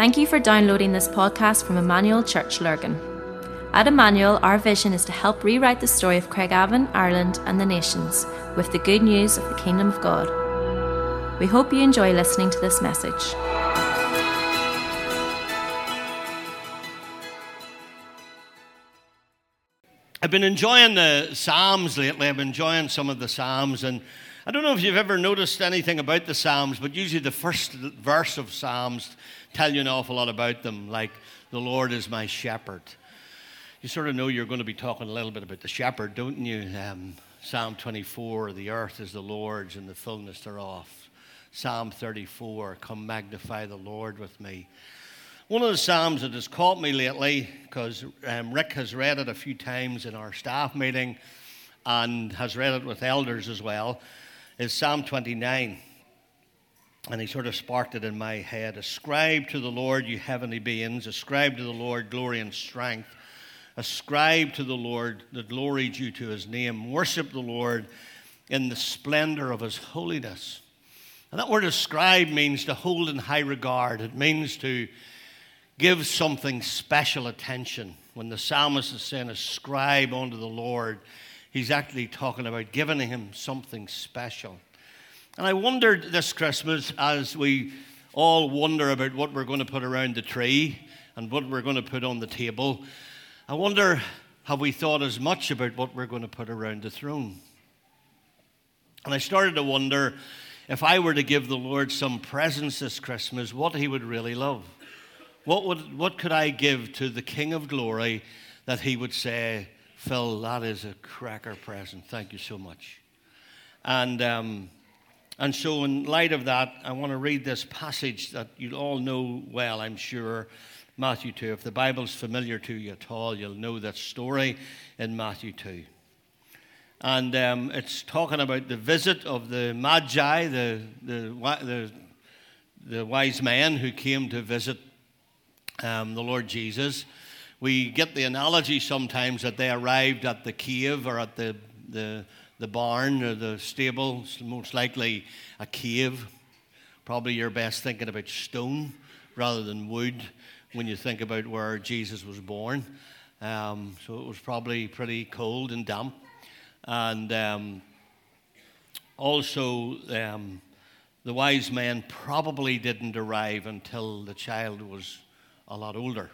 Thank you for downloading this podcast from Emmanuel Church Lurgan. At Emmanuel, our vision is to help rewrite the story of Craigavon, Ireland, and the nations with the good news of the Kingdom of God. We hope you enjoy listening to this message. I've been enjoying the Psalms lately. I've been enjoying some of the Psalms, and I don't know if you've ever noticed anything about the Psalms, but usually the first verse of Psalms tell you an awful lot about them, like "The Lord is my shepherd." You sort of know you're going to be talking a little bit about the shepherd, don't you? Um, Psalm 24: "The earth is the Lord's, and the fullness thereof." Psalm 34: "Come magnify the Lord with me." One of the Psalms that has caught me lately, because um, Rick has read it a few times in our staff meeting and has read it with elders as well, is Psalm 29. And he sort of sparked it in my head. Ascribe to the Lord, you heavenly beings. Ascribe to the Lord glory and strength. Ascribe to the Lord the glory due to his name. Worship the Lord in the splendor of his holiness. And that word ascribe means to hold in high regard. It means to give something special attention. When the psalmist is saying, ascribe unto the Lord, he's actually talking about giving him something special. And I wondered this Christmas, as we all wonder about what we're going to put around the tree and what we're going to put on the table, I wonder, have we thought as much about what we're going to put around the throne? And I started to wonder if I were to give the Lord some presents this Christmas, what he would really love. What, would, what could I give to the King of Glory that he would say, Phil, that is a cracker present. Thank you so much. And, um, and so, in light of that, I want to read this passage that you all know well, I'm sure. Matthew 2. If the Bible's familiar to you at all, you'll know that story in Matthew 2. And um, it's talking about the visit of the Magi, the, the, the, the wise men who came to visit um, the Lord Jesus. We get the analogy sometimes that they arrived at the cave or at the, the, the barn or the stable, most likely a cave. Probably you're best thinking about stone rather than wood when you think about where Jesus was born. Um, so it was probably pretty cold and damp. And um, also, um, the wise men probably didn't arrive until the child was a lot older.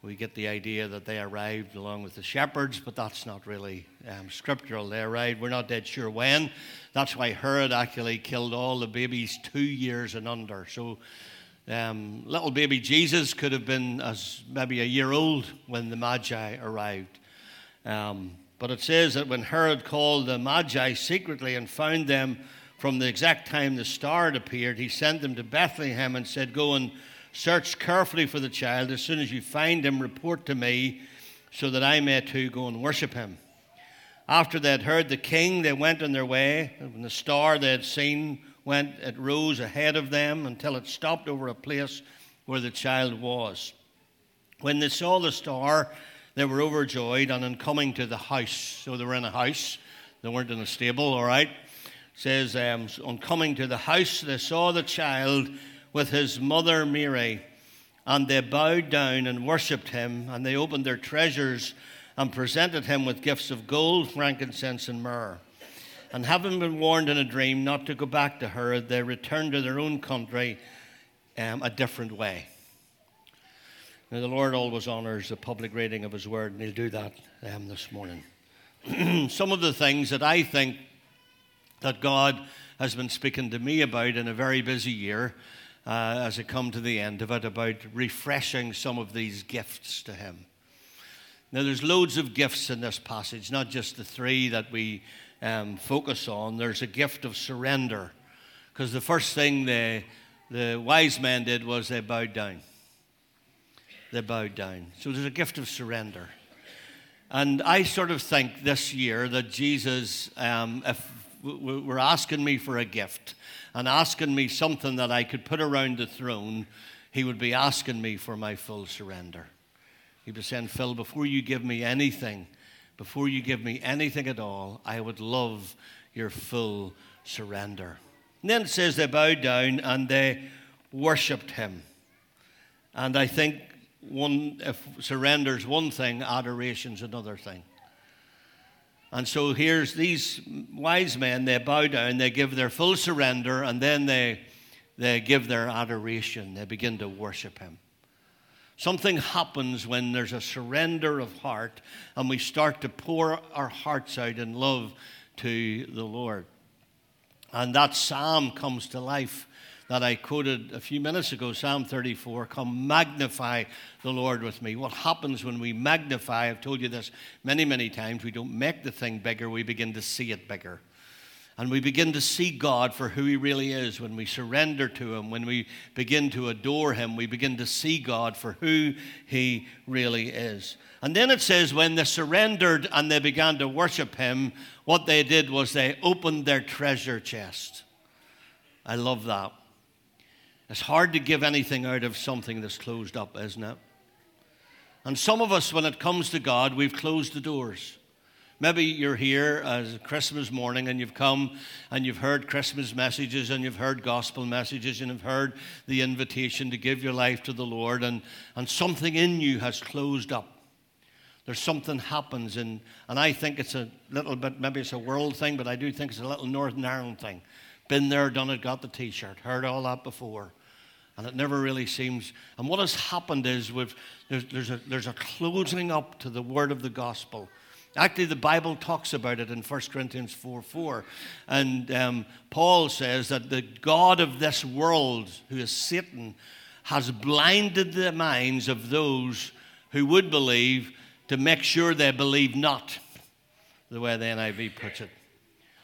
We get the idea that they arrived along with the shepherds, but that's not really um, scriptural. They arrived, we're not dead sure when. That's why Herod actually killed all the babies two years and under. So um, little baby Jesus could have been as maybe a year old when the Magi arrived. Um, but it says that when Herod called the Magi secretly and found them from the exact time the star had appeared, he sent them to Bethlehem and said, Go and Search carefully for the child. As soon as you find him, report to me so that I may too go and worship him. After they had heard the king, they went on their way. When the star they had seen went, it rose ahead of them until it stopped over a place where the child was. When they saw the star, they were overjoyed, and on coming to the house, so they were in a house, they weren't in a stable, all right. It says, um, on coming to the house, they saw the child with his mother Mary. And they bowed down and worshipped him, and they opened their treasures and presented him with gifts of gold, frankincense, and myrrh. And having been warned in a dream not to go back to Herod, they returned to their own country um, a different way. Now, the Lord always honors the public reading of His word, and He'll do that um, this morning. Some of the things that I think that God has been speaking to me about in a very busy year uh, as I come to the end of it about refreshing some of these gifts to Him. Now, there's loads of gifts in this passage, not just the three that we um, focus on. There's a gift of surrender, because the first thing the, the wise men did was they bowed down. They bowed down. So there's a gift of surrender. And I sort of think this year that Jesus, um, if were asking me for a gift, and asking me something that I could put around the throne, he would be asking me for my full surrender. He'd be saying, Phil, before you give me anything, before you give me anything at all, I would love your full surrender. And then it says they bowed down and they worshipped him. And I think one, if surrender's one thing, adoration's another thing. And so here's these wise men, they bow down, they give their full surrender, and then they, they give their adoration. They begin to worship him. Something happens when there's a surrender of heart and we start to pour our hearts out in love to the Lord. And that psalm comes to life that I quoted a few minutes ago, Psalm 34 Come magnify the Lord with me. What happens when we magnify? I've told you this many, many times. We don't make the thing bigger, we begin to see it bigger. And we begin to see God for who He really is when we surrender to Him, when we begin to adore Him, we begin to see God for who He really is. And then it says, when they surrendered and they began to worship Him, what they did was they opened their treasure chest. I love that. It's hard to give anything out of something that's closed up, isn't it? And some of us, when it comes to God, we've closed the doors. Maybe you're here as Christmas morning and you've come and you've heard Christmas messages and you've heard gospel messages and you've heard the invitation to give your life to the Lord and, and something in you has closed up. There's something happens and, and I think it's a little bit, maybe it's a world thing, but I do think it's a little Northern Ireland thing. Been there, done it, got the t-shirt, heard all that before. And it never really seems. And what has happened is we've, there's, there's, a, there's a closing up to the word of the gospel Actually, the Bible talks about it in 1 Corinthians 4 4. And um, Paul says that the God of this world, who is Satan, has blinded the minds of those who would believe to make sure they believe not, the way the NIV puts it.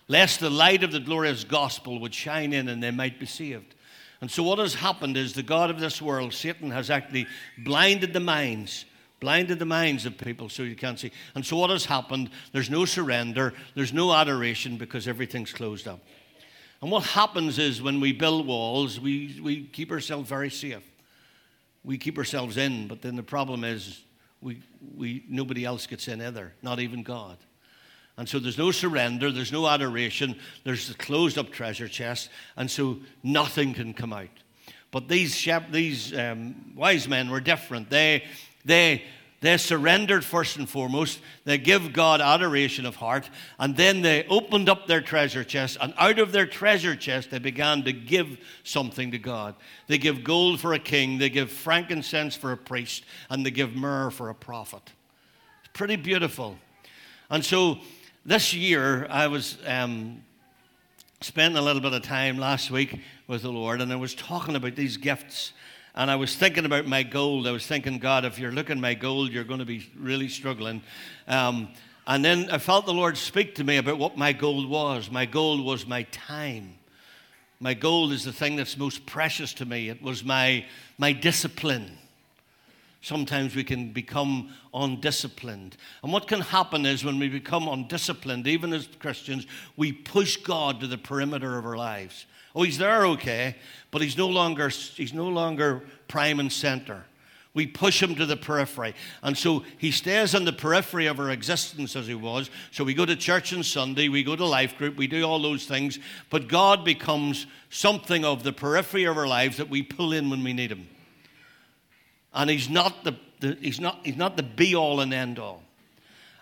Lest the light of the glorious gospel would shine in and they might be saved. And so, what has happened is the God of this world, Satan, has actually blinded the minds blinded the minds of people so you can't see. And so what has happened? There's no surrender, there's no adoration because everything's closed up. And what happens is when we build walls, we, we keep ourselves very safe. We keep ourselves in, but then the problem is we, we, nobody else gets in either, not even God. And so there's no surrender, there's no adoration, there's a closed up treasure chest, and so nothing can come out. But these, shep- these um, wise men were different. They, they, they surrendered first and foremost. They give God adoration of heart. And then they opened up their treasure chest. And out of their treasure chest, they began to give something to God. They give gold for a king. They give frankincense for a priest. And they give myrrh for a prophet. It's pretty beautiful. And so this year, I was um, spending a little bit of time last week with the Lord. And I was talking about these gifts and I was thinking about my gold. I was thinking, God, if you're looking my gold, you're going to be really struggling. Um, and then I felt the Lord speak to me about what my gold was. My gold was my time. My gold is the thing that's most precious to me. It was my, my discipline. Sometimes we can become undisciplined. And what can happen is when we become undisciplined, even as Christians, we push God to the perimeter of our lives. Oh, he's there, okay, but he's no longer, he's no longer prime and center. We push him to the periphery. And so he stays on the periphery of our existence as he was. So we go to church on Sunday, we go to life group, we do all those things. But God becomes something of the periphery of our lives that we pull in when we need him. And he's not the, the he's not, he's not the be all and end all.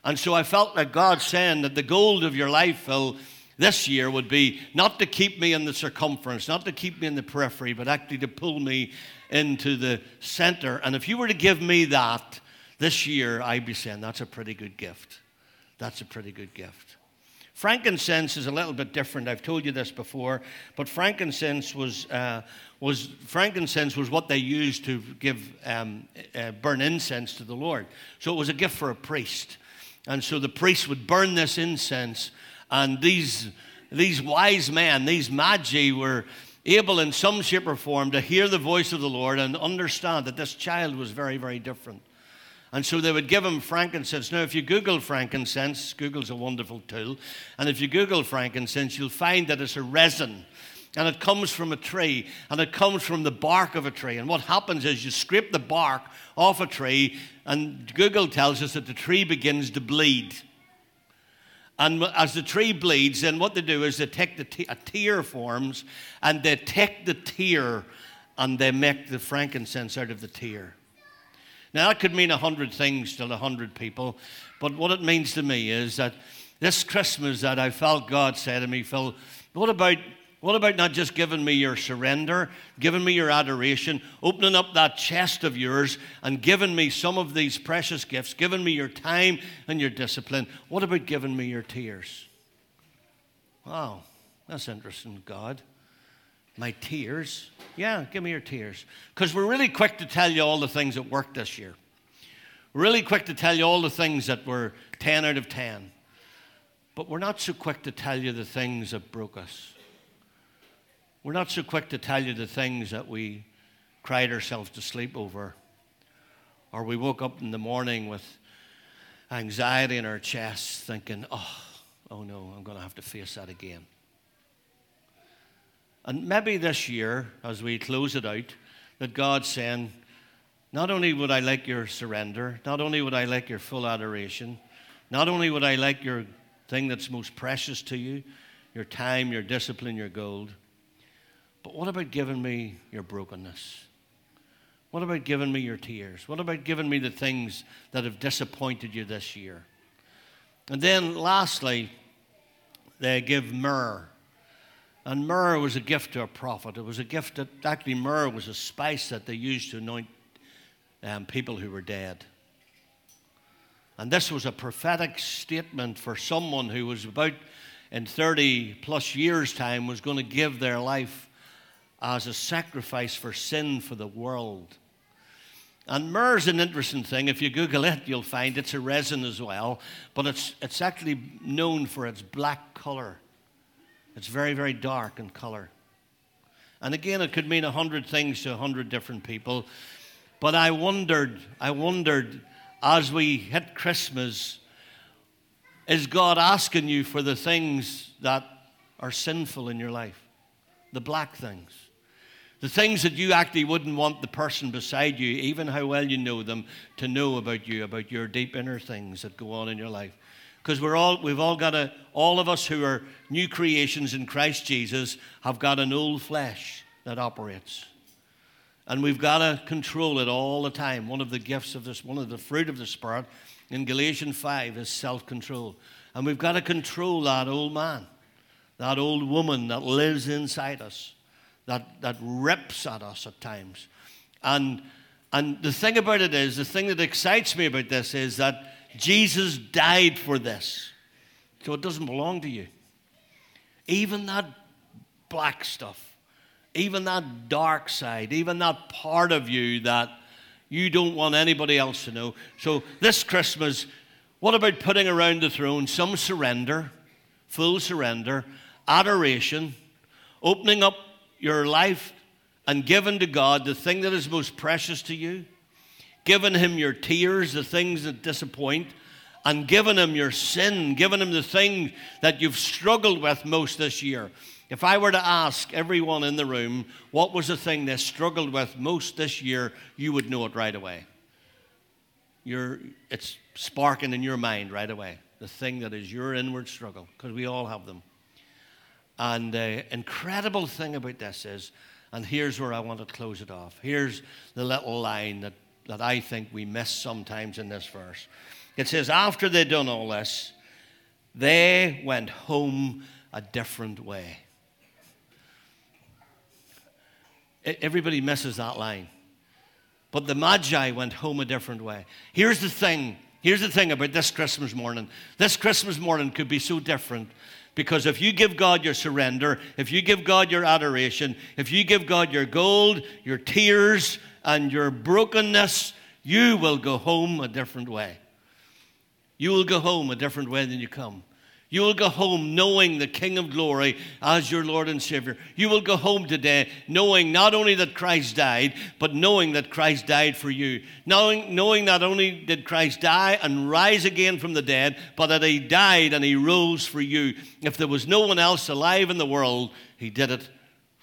And so I felt like God saying that the gold of your life, Phil, this year would be not to keep me in the circumference, not to keep me in the periphery, but actually to pull me into the center. And if you were to give me that this year, I'd be saying that's a pretty good gift. That's a pretty good gift. Frankincense is a little bit different. I've told you this before, but frankincense was, uh, was frankincense was what they used to give um, uh, burn incense to the Lord. So it was a gift for a priest, and so the priest would burn this incense and these, these wise men, these magi, were able in some shape or form to hear the voice of the Lord and understand that this child was very, very different. And so they would give him frankincense. Now, if you Google frankincense, Google's a wonderful tool, and if you Google frankincense, you'll find that it's a resin. And it comes from a tree, and it comes from the bark of a tree. And what happens is you scrape the bark off a tree, and Google tells us that the tree begins to bleed. And as the tree bleeds, then what they do is they take the tear forms and they take the tear and they make the frankincense out of the tear. Now, that could mean a hundred things to a hundred people, but what it means to me is that this Christmas that I felt God say to me, Phil, what about what about not just giving me your surrender, giving me your adoration, opening up that chest of yours and giving me some of these precious gifts, giving me your time and your discipline? What about giving me your tears? Wow, that's interesting, God. My tears? Yeah, give me your tears. Because we're really quick to tell you all the things that worked this year. really quick to tell you all the things that were 10 out of 10. But we're not so quick to tell you the things that broke us. We're not so quick to tell you the things that we cried ourselves to sleep over, or we woke up in the morning with anxiety in our chest, thinking, oh, oh no, I'm going to have to face that again. And maybe this year, as we close it out, that God's saying, not only would I like your surrender, not only would I like your full adoration, not only would I like your thing that's most precious to you, your time, your discipline, your gold, but what about giving me your brokenness? What about giving me your tears? What about giving me the things that have disappointed you this year? And then lastly, they give myrrh. And myrrh was a gift to a prophet. It was a gift that actually myrrh was a spice that they used to anoint um, people who were dead. And this was a prophetic statement for someone who was about in 30 plus years' time was going to give their life as a sacrifice for sin for the world. And myrrh is an interesting thing. If you Google it, you'll find it's a resin as well, but it's, it's actually known for its black color. It's very, very dark in color. And again, it could mean a hundred things to a hundred different people. But I wondered, I wondered as we hit Christmas, is God asking you for the things that are sinful in your life? The black things. The things that you actually wouldn't want the person beside you, even how well you know them, to know about you, about your deep inner things that go on in your life. Because we're all, we've all got a, all of us who are new creations in Christ Jesus have got an old flesh that operates. And we've got to control it all the time. One of the gifts of this, one of the fruit of the Spirit in Galatians 5 is self control. And we've got to control that old man, that old woman that lives inside us that, that rips at us at times. And, and the thing about it is, the thing that excites me about this is that Jesus died for this. So it doesn't belong to you. Even that black stuff, even that dark side, even that part of you that you don't want anybody else to know. So this Christmas, what about putting around the throne some surrender, full surrender, adoration, opening up your life and giving to God the thing that is most precious to you, given Him your tears, the things that disappoint, and given Him your sin, given Him the thing that you've struggled with most this year. If I were to ask everyone in the room what was the thing they struggled with most this year, you would know it right away. You're, it's sparking in your mind right away. The thing that is your inward struggle, because we all have them. And the incredible thing about this is, and here's where I want to close it off. Here's the little line that, that I think we miss sometimes in this verse. It says, After they'd done all this, they went home a different way. Everybody misses that line. But the Magi went home a different way. Here's the thing. Here's the thing about this Christmas morning. This Christmas morning could be so different because if you give God your surrender, if you give God your adoration, if you give God your gold, your tears, and your brokenness, you will go home a different way. You will go home a different way than you come. You will go home knowing the King of glory as your Lord and Savior. You will go home today knowing not only that Christ died, but knowing that Christ died for you. Knowing, knowing not only did Christ die and rise again from the dead, but that He died and He rose for you. If there was no one else alive in the world, He did it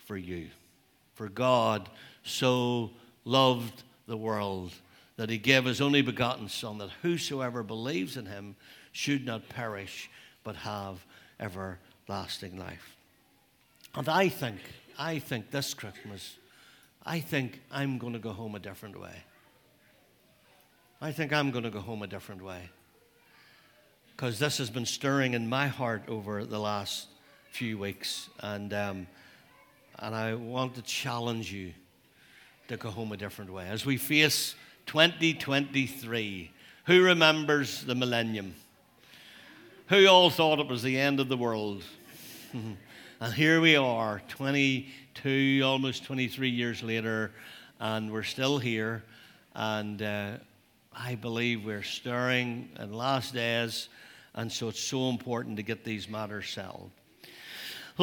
for you. For God so loved the world that He gave His only begotten Son, that whosoever believes in Him should not perish but have everlasting life. And I think, I think this Christmas, I think I'm going to go home a different way. I think I'm going to go home a different way. Because this has been stirring in my heart over the last few weeks. And, um, and I want to challenge you to go home a different way. As we face 2023, who remembers the millennium? Who all thought it was the end of the world? and here we are, 22, almost 23 years later, and we're still here. And uh, I believe we're stirring in last days, and so it's so important to get these matters settled.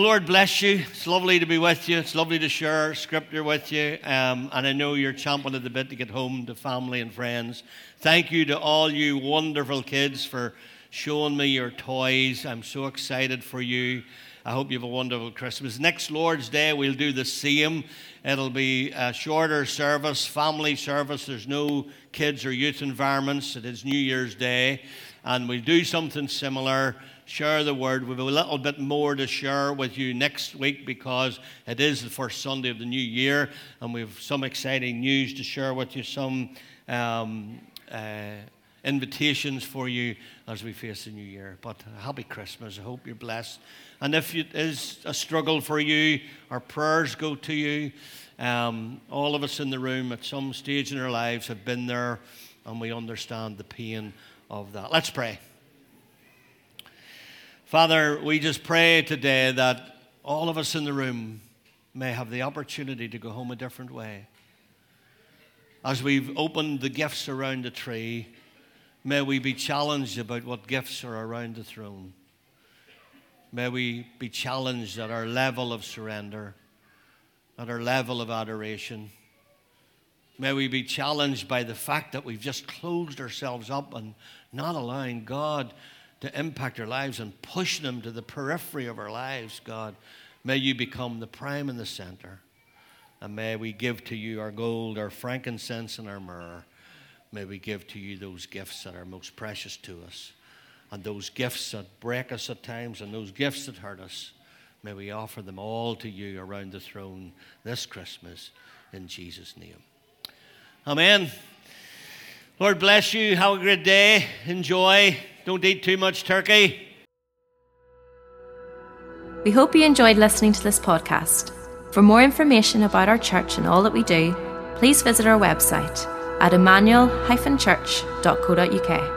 Lord bless you. It's lovely to be with you. It's lovely to share scripture with you. Um, and I know you're champing at the bit to get home to family and friends. Thank you to all you wonderful kids for showing me your toys. I'm so excited for you. I hope you have a wonderful Christmas. Next Lord's Day, we'll do the same. It'll be a shorter service, family service. There's no kids or youth environments. It is New Year's Day. And we'll do something similar share the word. We have a little bit more to share with you next week because it is the first Sunday of the new year, and we have some exciting news to share with you, some um, uh, invitations for you as we face the new year. But happy Christmas. I hope you're blessed. And if it is a struggle for you, our prayers go to you. Um, all of us in the room at some stage in our lives have been there, and we understand the pain of that. Let's pray. Father, we just pray today that all of us in the room may have the opportunity to go home a different way. As we've opened the gifts around the tree, may we be challenged about what gifts are around the throne. May we be challenged at our level of surrender, at our level of adoration. May we be challenged by the fact that we've just closed ourselves up and not allowing God to impact our lives and push them to the periphery of our lives, God. May you become the prime and the center. And may we give to you our gold, our frankincense, and our myrrh. May we give to you those gifts that are most precious to us. And those gifts that break us at times and those gifts that hurt us. May we offer them all to you around the throne this Christmas in Jesus' name. Amen. Lord bless you. Have a great day. Enjoy. Don't eat too much turkey. We hope you enjoyed listening to this podcast. For more information about our church and all that we do, please visit our website at emmanuel-church.co.uk.